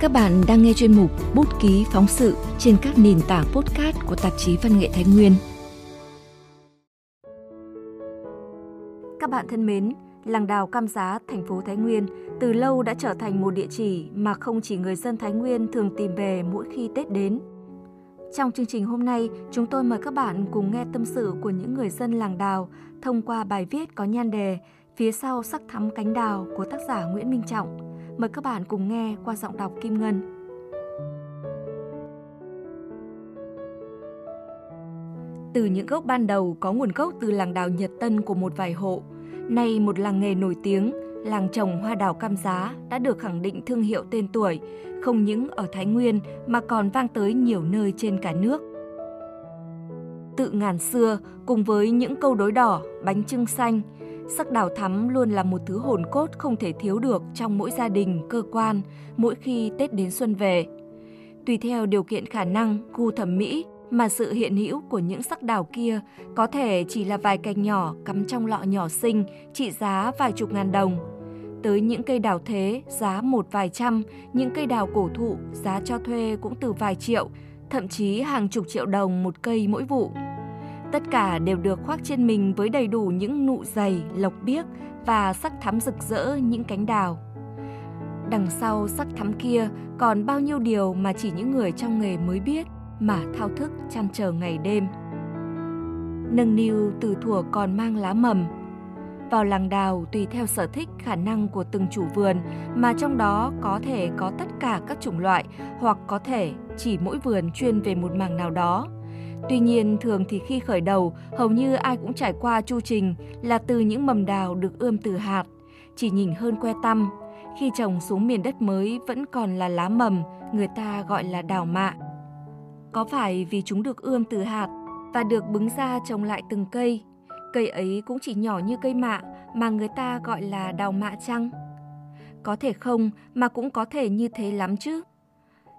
Các bạn đang nghe chuyên mục Bút ký phóng sự trên các nền tảng podcast của tạp chí Văn nghệ Thái Nguyên. Các bạn thân mến, làng đào Cam Giá, thành phố Thái Nguyên từ lâu đã trở thành một địa chỉ mà không chỉ người dân Thái Nguyên thường tìm về mỗi khi Tết đến. Trong chương trình hôm nay, chúng tôi mời các bạn cùng nghe tâm sự của những người dân làng đào thông qua bài viết có nhan đề Phía sau sắc thắm cánh đào của tác giả Nguyễn Minh Trọng. Mời các bạn cùng nghe qua giọng đọc Kim Ngân. Từ những gốc ban đầu có nguồn gốc từ làng đào Nhật Tân của một vài hộ, nay một làng nghề nổi tiếng, làng trồng hoa đào cam giá đã được khẳng định thương hiệu tên tuổi, không những ở Thái Nguyên mà còn vang tới nhiều nơi trên cả nước. Tự ngàn xưa cùng với những câu đối đỏ, bánh trưng xanh – Sắc đào thắm luôn là một thứ hồn cốt không thể thiếu được trong mỗi gia đình, cơ quan, mỗi khi Tết đến xuân về. Tùy theo điều kiện khả năng, gu thẩm mỹ mà sự hiện hữu của những sắc đào kia có thể chỉ là vài cành nhỏ cắm trong lọ nhỏ xinh trị giá vài chục ngàn đồng. Tới những cây đào thế giá một vài trăm, những cây đào cổ thụ giá cho thuê cũng từ vài triệu, thậm chí hàng chục triệu đồng một cây mỗi vụ. Tất cả đều được khoác trên mình với đầy đủ những nụ dày, lộc biếc và sắc thắm rực rỡ những cánh đào. Đằng sau sắc thắm kia còn bao nhiêu điều mà chỉ những người trong nghề mới biết mà thao thức chăn chờ ngày đêm. Nâng niu từ thuở còn mang lá mầm. Vào làng đào tùy theo sở thích khả năng của từng chủ vườn mà trong đó có thể có tất cả các chủng loại hoặc có thể chỉ mỗi vườn chuyên về một mảng nào đó Tuy nhiên, thường thì khi khởi đầu, hầu như ai cũng trải qua chu trình là từ những mầm đào được ươm từ hạt, chỉ nhìn hơn que tăm. Khi trồng xuống miền đất mới vẫn còn là lá mầm, người ta gọi là đào mạ. Có phải vì chúng được ươm từ hạt và được bứng ra trồng lại từng cây, cây ấy cũng chỉ nhỏ như cây mạ mà người ta gọi là đào mạ chăng? Có thể không mà cũng có thể như thế lắm chứ.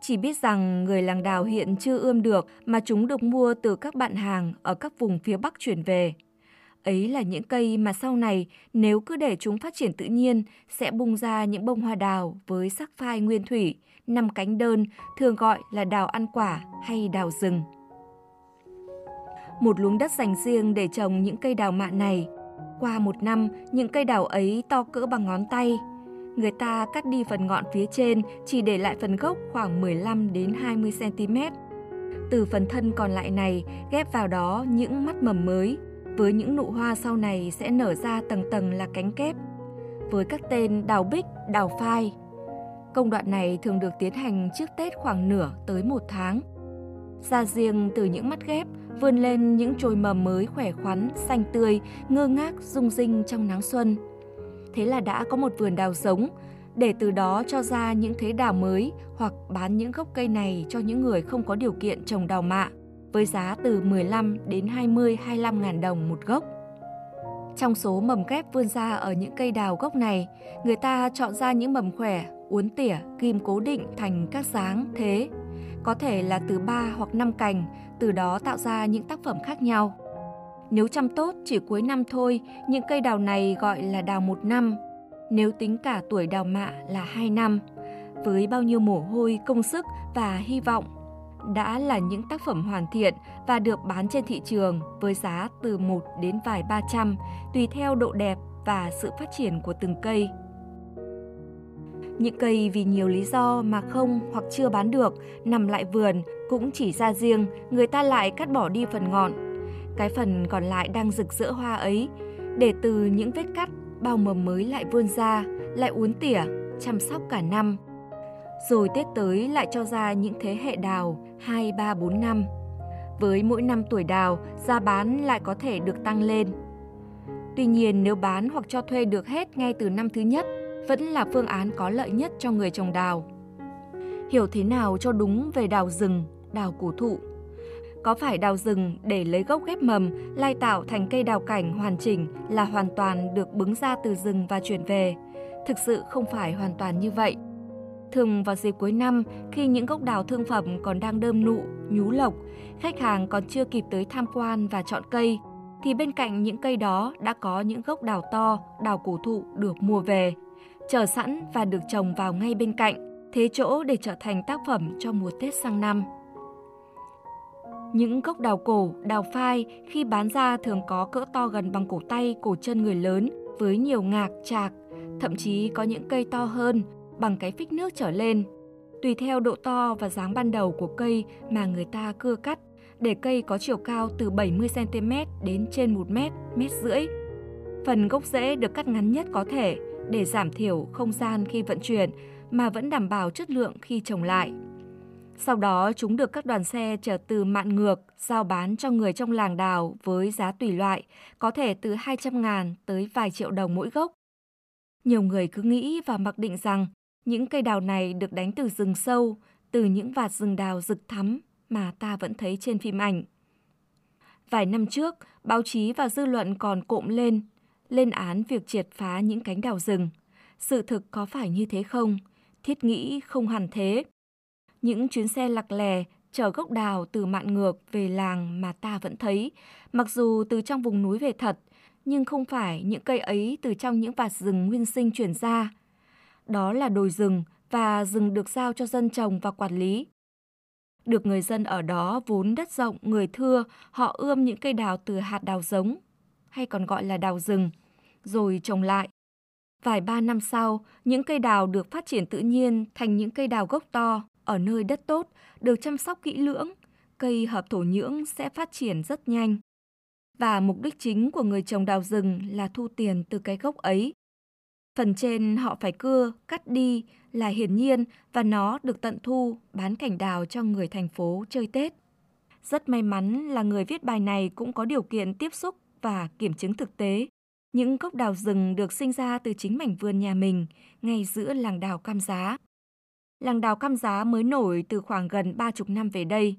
Chỉ biết rằng người làng đào hiện chưa ươm được mà chúng được mua từ các bạn hàng ở các vùng phía Bắc chuyển về. Ấy là những cây mà sau này nếu cứ để chúng phát triển tự nhiên sẽ bung ra những bông hoa đào với sắc phai nguyên thủy, năm cánh đơn, thường gọi là đào ăn quả hay đào rừng. Một luống đất dành riêng để trồng những cây đào mạ này. Qua một năm, những cây đào ấy to cỡ bằng ngón tay, người ta cắt đi phần ngọn phía trên chỉ để lại phần gốc khoảng 15 đến 20 cm. Từ phần thân còn lại này ghép vào đó những mắt mầm mới, với những nụ hoa sau này sẽ nở ra tầng tầng là cánh kép, với các tên đào bích, đào phai. Công đoạn này thường được tiến hành trước Tết khoảng nửa tới một tháng. Ra riêng từ những mắt ghép vươn lên những chồi mầm mới khỏe khoắn, xanh tươi, ngơ ngác, rung rinh trong nắng xuân – thế là đã có một vườn đào giống để từ đó cho ra những thế đào mới hoặc bán những gốc cây này cho những người không có điều kiện trồng đào mạ với giá từ 15 đến 20 25 ngàn đồng một gốc. Trong số mầm ghép vươn ra ở những cây đào gốc này, người ta chọn ra những mầm khỏe, uốn tỉa, ghim cố định thành các dáng, thế. Có thể là từ 3 hoặc 5 cành, từ đó tạo ra những tác phẩm khác nhau. Nếu chăm tốt chỉ cuối năm thôi, những cây đào này gọi là đào một năm. Nếu tính cả tuổi đào mạ là hai năm. Với bao nhiêu mồ hôi, công sức và hy vọng, đã là những tác phẩm hoàn thiện và được bán trên thị trường với giá từ 1 đến vài ba trăm, tùy theo độ đẹp và sự phát triển của từng cây. Những cây vì nhiều lý do mà không hoặc chưa bán được, nằm lại vườn cũng chỉ ra riêng, người ta lại cắt bỏ đi phần ngọn cái phần còn lại đang rực rỡ hoa ấy, để từ những vết cắt, bao mầm mới lại vươn ra, lại uốn tỉa, chăm sóc cả năm. Rồi Tết tới lại cho ra những thế hệ đào 2, 3, 4 năm. Với mỗi năm tuổi đào, giá bán lại có thể được tăng lên. Tuy nhiên nếu bán hoặc cho thuê được hết ngay từ năm thứ nhất, vẫn là phương án có lợi nhất cho người trồng đào. Hiểu thế nào cho đúng về đào rừng, đào cổ thụ có phải đào rừng để lấy gốc ghép mầm, lai tạo thành cây đào cảnh hoàn chỉnh là hoàn toàn được bứng ra từ rừng và chuyển về? Thực sự không phải hoàn toàn như vậy. Thường vào dịp cuối năm, khi những gốc đào thương phẩm còn đang đơm nụ, nhú lộc, khách hàng còn chưa kịp tới tham quan và chọn cây, thì bên cạnh những cây đó đã có những gốc đào to, đào cổ thụ được mua về, chờ sẵn và được trồng vào ngay bên cạnh. thế chỗ để trở thành tác phẩm cho mùa Tết sang năm. Những gốc đào cổ, đào phai khi bán ra thường có cỡ to gần bằng cổ tay, cổ chân người lớn với nhiều ngạc, chạc, thậm chí có những cây to hơn bằng cái phích nước trở lên. Tùy theo độ to và dáng ban đầu của cây mà người ta cưa cắt, để cây có chiều cao từ 70cm đến trên 1 mét, mét rưỡi. Phần gốc rễ được cắt ngắn nhất có thể để giảm thiểu không gian khi vận chuyển mà vẫn đảm bảo chất lượng khi trồng lại. Sau đó chúng được các đoàn xe chở từ mạn ngược, giao bán cho người trong làng đào với giá tùy loại, có thể từ 200 ngàn tới vài triệu đồng mỗi gốc. Nhiều người cứ nghĩ và mặc định rằng những cây đào này được đánh từ rừng sâu, từ những vạt rừng đào rực thắm mà ta vẫn thấy trên phim ảnh. Vài năm trước, báo chí và dư luận còn cộm lên, lên án việc triệt phá những cánh đào rừng. Sự thực có phải như thế không? Thiết nghĩ không hẳn thế. Những chuyến xe lặc lè chở gốc đào từ mạn ngược về làng mà ta vẫn thấy, mặc dù từ trong vùng núi về thật, nhưng không phải những cây ấy từ trong những vạt rừng nguyên sinh chuyển ra. Đó là đồi rừng và rừng được giao cho dân trồng và quản lý. Được người dân ở đó vốn đất rộng, người thưa, họ ươm những cây đào từ hạt đào giống, hay còn gọi là đào rừng, rồi trồng lại. Vài ba năm sau, những cây đào được phát triển tự nhiên thành những cây đào gốc to ở nơi đất tốt, được chăm sóc kỹ lưỡng, cây hợp thổ nhưỡng sẽ phát triển rất nhanh. Và mục đích chính của người trồng đào rừng là thu tiền từ cái gốc ấy. Phần trên họ phải cưa, cắt đi là hiển nhiên và nó được tận thu bán cảnh đào cho người thành phố chơi Tết. Rất may mắn là người viết bài này cũng có điều kiện tiếp xúc và kiểm chứng thực tế. Những gốc đào rừng được sinh ra từ chính mảnh vườn nhà mình, ngay giữa làng đào Cam Giá. Làng đào Cam Giá mới nổi từ khoảng gần ba chục năm về đây.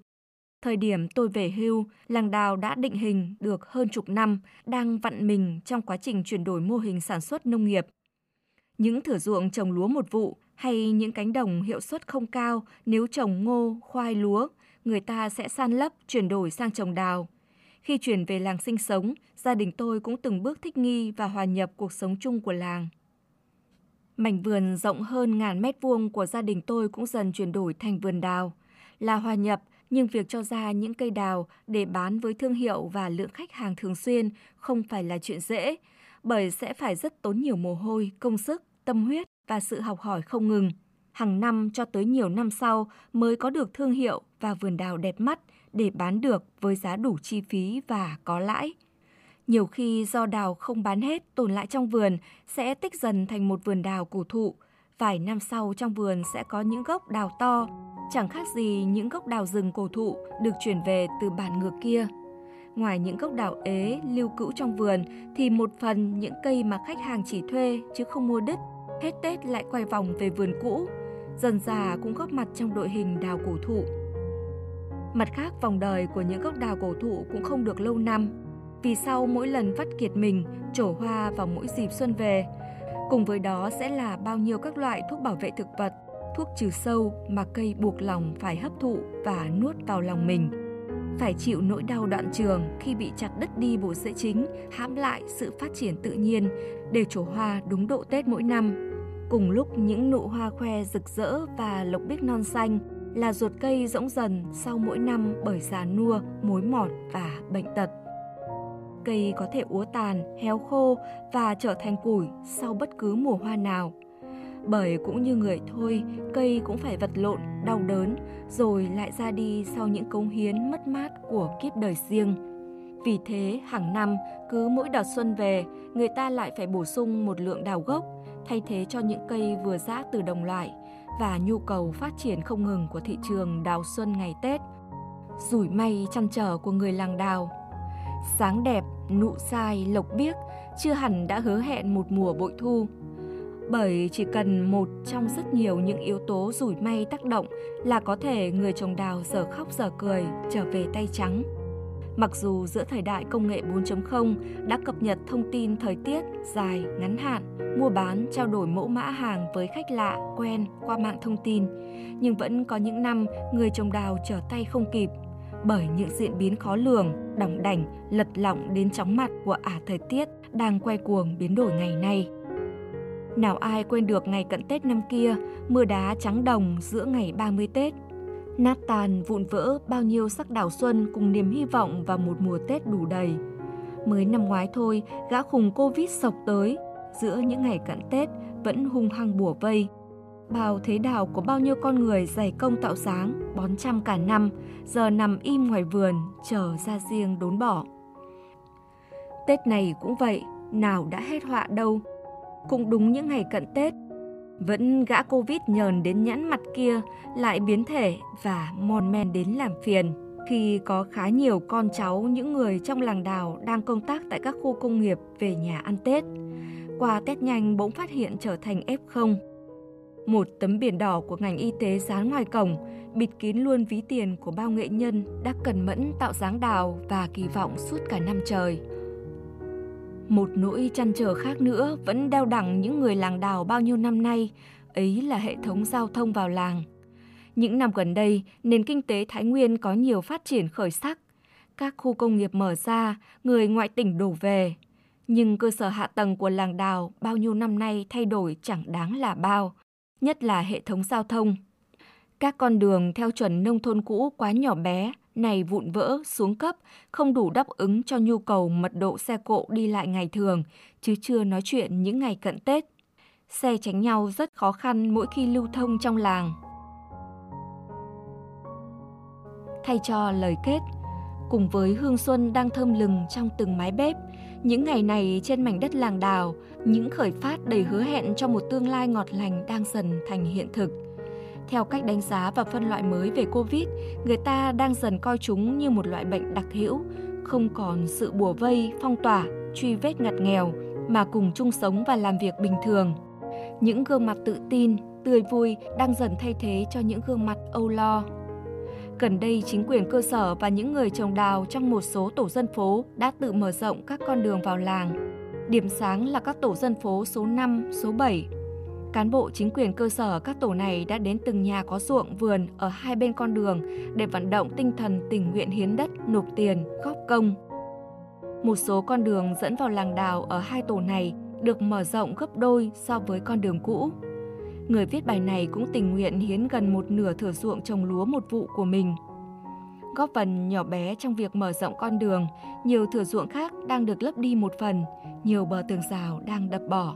Thời điểm tôi về hưu, làng đào đã định hình được hơn chục năm, đang vặn mình trong quá trình chuyển đổi mô hình sản xuất nông nghiệp. Những thửa ruộng trồng lúa một vụ hay những cánh đồng hiệu suất không cao nếu trồng ngô, khoai lúa, người ta sẽ san lấp chuyển đổi sang trồng đào. Khi chuyển về làng sinh sống, gia đình tôi cũng từng bước thích nghi và hòa nhập cuộc sống chung của làng. Mảnh vườn rộng hơn ngàn mét vuông của gia đình tôi cũng dần chuyển đổi thành vườn đào. Là hòa nhập, nhưng việc cho ra những cây đào để bán với thương hiệu và lượng khách hàng thường xuyên không phải là chuyện dễ, bởi sẽ phải rất tốn nhiều mồ hôi, công sức, tâm huyết và sự học hỏi không ngừng. Hàng năm cho tới nhiều năm sau mới có được thương hiệu và vườn đào đẹp mắt để bán được với giá đủ chi phí và có lãi. Nhiều khi do đào không bán hết tồn lại trong vườn sẽ tích dần thành một vườn đào cổ thụ. Vài năm sau trong vườn sẽ có những gốc đào to, chẳng khác gì những gốc đào rừng cổ thụ được chuyển về từ bản ngược kia. Ngoài những gốc đào ế lưu cữu trong vườn thì một phần những cây mà khách hàng chỉ thuê chứ không mua đứt, hết Tết lại quay vòng về vườn cũ. Dần già cũng góp mặt trong đội hình đào cổ thụ. Mặt khác, vòng đời của những gốc đào cổ thụ cũng không được lâu năm. Vì sau mỗi lần vắt kiệt mình, trổ hoa vào mỗi dịp xuân về. Cùng với đó sẽ là bao nhiêu các loại thuốc bảo vệ thực vật, thuốc trừ sâu mà cây buộc lòng phải hấp thụ và nuốt vào lòng mình. Phải chịu nỗi đau đoạn trường khi bị chặt đứt đi bộ rễ chính, hãm lại sự phát triển tự nhiên để trổ hoa đúng độ Tết mỗi năm. Cùng lúc những nụ hoa khoe rực rỡ và lộc biếc non xanh là ruột cây rỗng dần sau mỗi năm bởi già nua, mối mọt và bệnh tật. Cây có thể úa tàn, héo khô và trở thành củi sau bất cứ mùa hoa nào. Bởi cũng như người thôi, cây cũng phải vật lộn, đau đớn, rồi lại ra đi sau những cống hiến mất mát của kiếp đời riêng. Vì thế, hàng năm, cứ mỗi đợt xuân về, người ta lại phải bổ sung một lượng đào gốc, thay thế cho những cây vừa rã từ đồng loại, và nhu cầu phát triển không ngừng của thị trường đào xuân ngày Tết. Rủi may chăn trở của người làng đào. Sáng đẹp, nụ sai, lộc biếc chưa hẳn đã hứa hẹn một mùa bội thu. Bởi chỉ cần một trong rất nhiều những yếu tố rủi may tác động là có thể người trồng đào giờ khóc giờ cười trở về tay trắng. Mặc dù giữa thời đại công nghệ 4.0 đã cập nhật thông tin thời tiết dài, ngắn hạn, mua bán, trao đổi mẫu mã hàng với khách lạ, quen qua mạng thông tin, nhưng vẫn có những năm người trồng đào trở tay không kịp bởi những diễn biến khó lường, đỏng đảnh, lật lọng đến chóng mặt của ả thời tiết đang quay cuồng biến đổi ngày nay. Nào ai quên được ngày cận Tết năm kia, mưa đá trắng đồng giữa ngày 30 Tết. Nát tàn vụn vỡ bao nhiêu sắc đào xuân cùng niềm hy vọng vào một mùa Tết đủ đầy. Mới năm ngoái thôi, gã khùng Covid sộc tới, giữa những ngày cận Tết vẫn hung hăng bùa vây. Bao thế đào của bao nhiêu con người dày công tạo dáng, bón chăm cả năm, giờ nằm im ngoài vườn, chờ ra riêng đốn bỏ. Tết này cũng vậy, nào đã hết họa đâu. Cũng đúng những ngày cận Tết, vẫn gã Covid nhờn đến nhãn mặt kia lại biến thể và mòn men đến làm phiền khi có khá nhiều con cháu những người trong làng đào đang công tác tại các khu công nghiệp về nhà ăn Tết. Qua test nhanh bỗng phát hiện trở thành F0. Một tấm biển đỏ của ngành y tế dán ngoài cổng, bịt kín luôn ví tiền của bao nghệ nhân đã cần mẫn tạo dáng đào và kỳ vọng suốt cả năm trời. Một nỗi chăn trở khác nữa vẫn đeo đẳng những người làng đào bao nhiêu năm nay, ấy là hệ thống giao thông vào làng. Những năm gần đây, nền kinh tế Thái Nguyên có nhiều phát triển khởi sắc. Các khu công nghiệp mở ra, người ngoại tỉnh đổ về. Nhưng cơ sở hạ tầng của làng đào bao nhiêu năm nay thay đổi chẳng đáng là bao, nhất là hệ thống giao thông. Các con đường theo chuẩn nông thôn cũ quá nhỏ bé, này vụn vỡ, xuống cấp, không đủ đáp ứng cho nhu cầu mật độ xe cộ đi lại ngày thường, chứ chưa nói chuyện những ngày cận Tết. Xe tránh nhau rất khó khăn mỗi khi lưu thông trong làng. Thay cho lời kết, cùng với hương xuân đang thơm lừng trong từng mái bếp, những ngày này trên mảnh đất làng đào, những khởi phát đầy hứa hẹn cho một tương lai ngọt lành đang dần thành hiện thực – theo cách đánh giá và phân loại mới về Covid, người ta đang dần coi chúng như một loại bệnh đặc hữu, không còn sự bùa vây, phong tỏa, truy vết ngặt nghèo, mà cùng chung sống và làm việc bình thường. Những gương mặt tự tin, tươi vui đang dần thay thế cho những gương mặt âu lo. Gần đây, chính quyền cơ sở và những người trồng đào trong một số tổ dân phố đã tự mở rộng các con đường vào làng. Điểm sáng là các tổ dân phố số 5, số 7 Cán bộ chính quyền cơ sở các tổ này đã đến từng nhà có ruộng vườn ở hai bên con đường để vận động tinh thần tình nguyện hiến đất, nộp tiền, góp công. Một số con đường dẫn vào làng đào ở hai tổ này được mở rộng gấp đôi so với con đường cũ. Người viết bài này cũng tình nguyện hiến gần một nửa thửa ruộng trồng lúa một vụ của mình. Góp phần nhỏ bé trong việc mở rộng con đường, nhiều thửa ruộng khác đang được lấp đi một phần, nhiều bờ tường rào đang đập bỏ.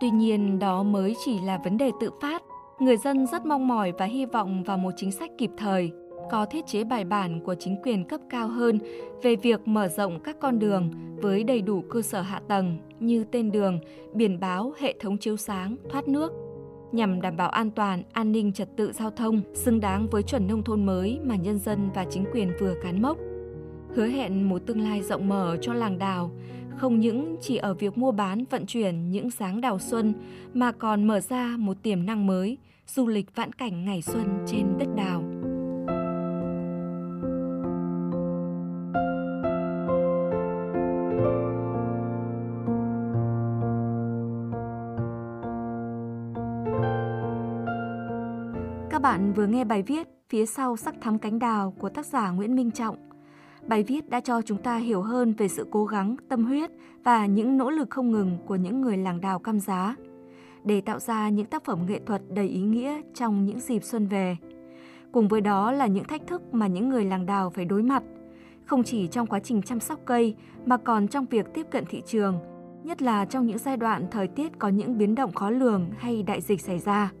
Tuy nhiên, đó mới chỉ là vấn đề tự phát. Người dân rất mong mỏi và hy vọng vào một chính sách kịp thời, có thiết chế bài bản của chính quyền cấp cao hơn về việc mở rộng các con đường với đầy đủ cơ sở hạ tầng như tên đường, biển báo, hệ thống chiếu sáng, thoát nước nhằm đảm bảo an toàn, an ninh trật tự giao thông xứng đáng với chuẩn nông thôn mới mà nhân dân và chính quyền vừa cán mốc. Hứa hẹn một tương lai rộng mở cho làng đào, không những chỉ ở việc mua bán vận chuyển những sáng đào xuân mà còn mở ra một tiềm năng mới, du lịch vãn cảnh ngày xuân trên đất đào. Các bạn vừa nghe bài viết Phía sau sắc thắm cánh đào của tác giả Nguyễn Minh Trọng Bài viết đã cho chúng ta hiểu hơn về sự cố gắng, tâm huyết và những nỗ lực không ngừng của những người làng đào cam giá để tạo ra những tác phẩm nghệ thuật đầy ý nghĩa trong những dịp xuân về. Cùng với đó là những thách thức mà những người làng đào phải đối mặt, không chỉ trong quá trình chăm sóc cây mà còn trong việc tiếp cận thị trường, nhất là trong những giai đoạn thời tiết có những biến động khó lường hay đại dịch xảy ra.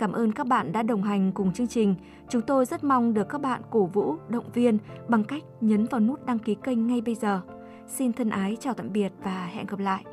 Cảm ơn các bạn đã đồng hành cùng chương trình. Chúng tôi rất mong được các bạn cổ vũ, động viên bằng cách nhấn vào nút đăng ký kênh ngay bây giờ. Xin thân ái chào tạm biệt và hẹn gặp lại.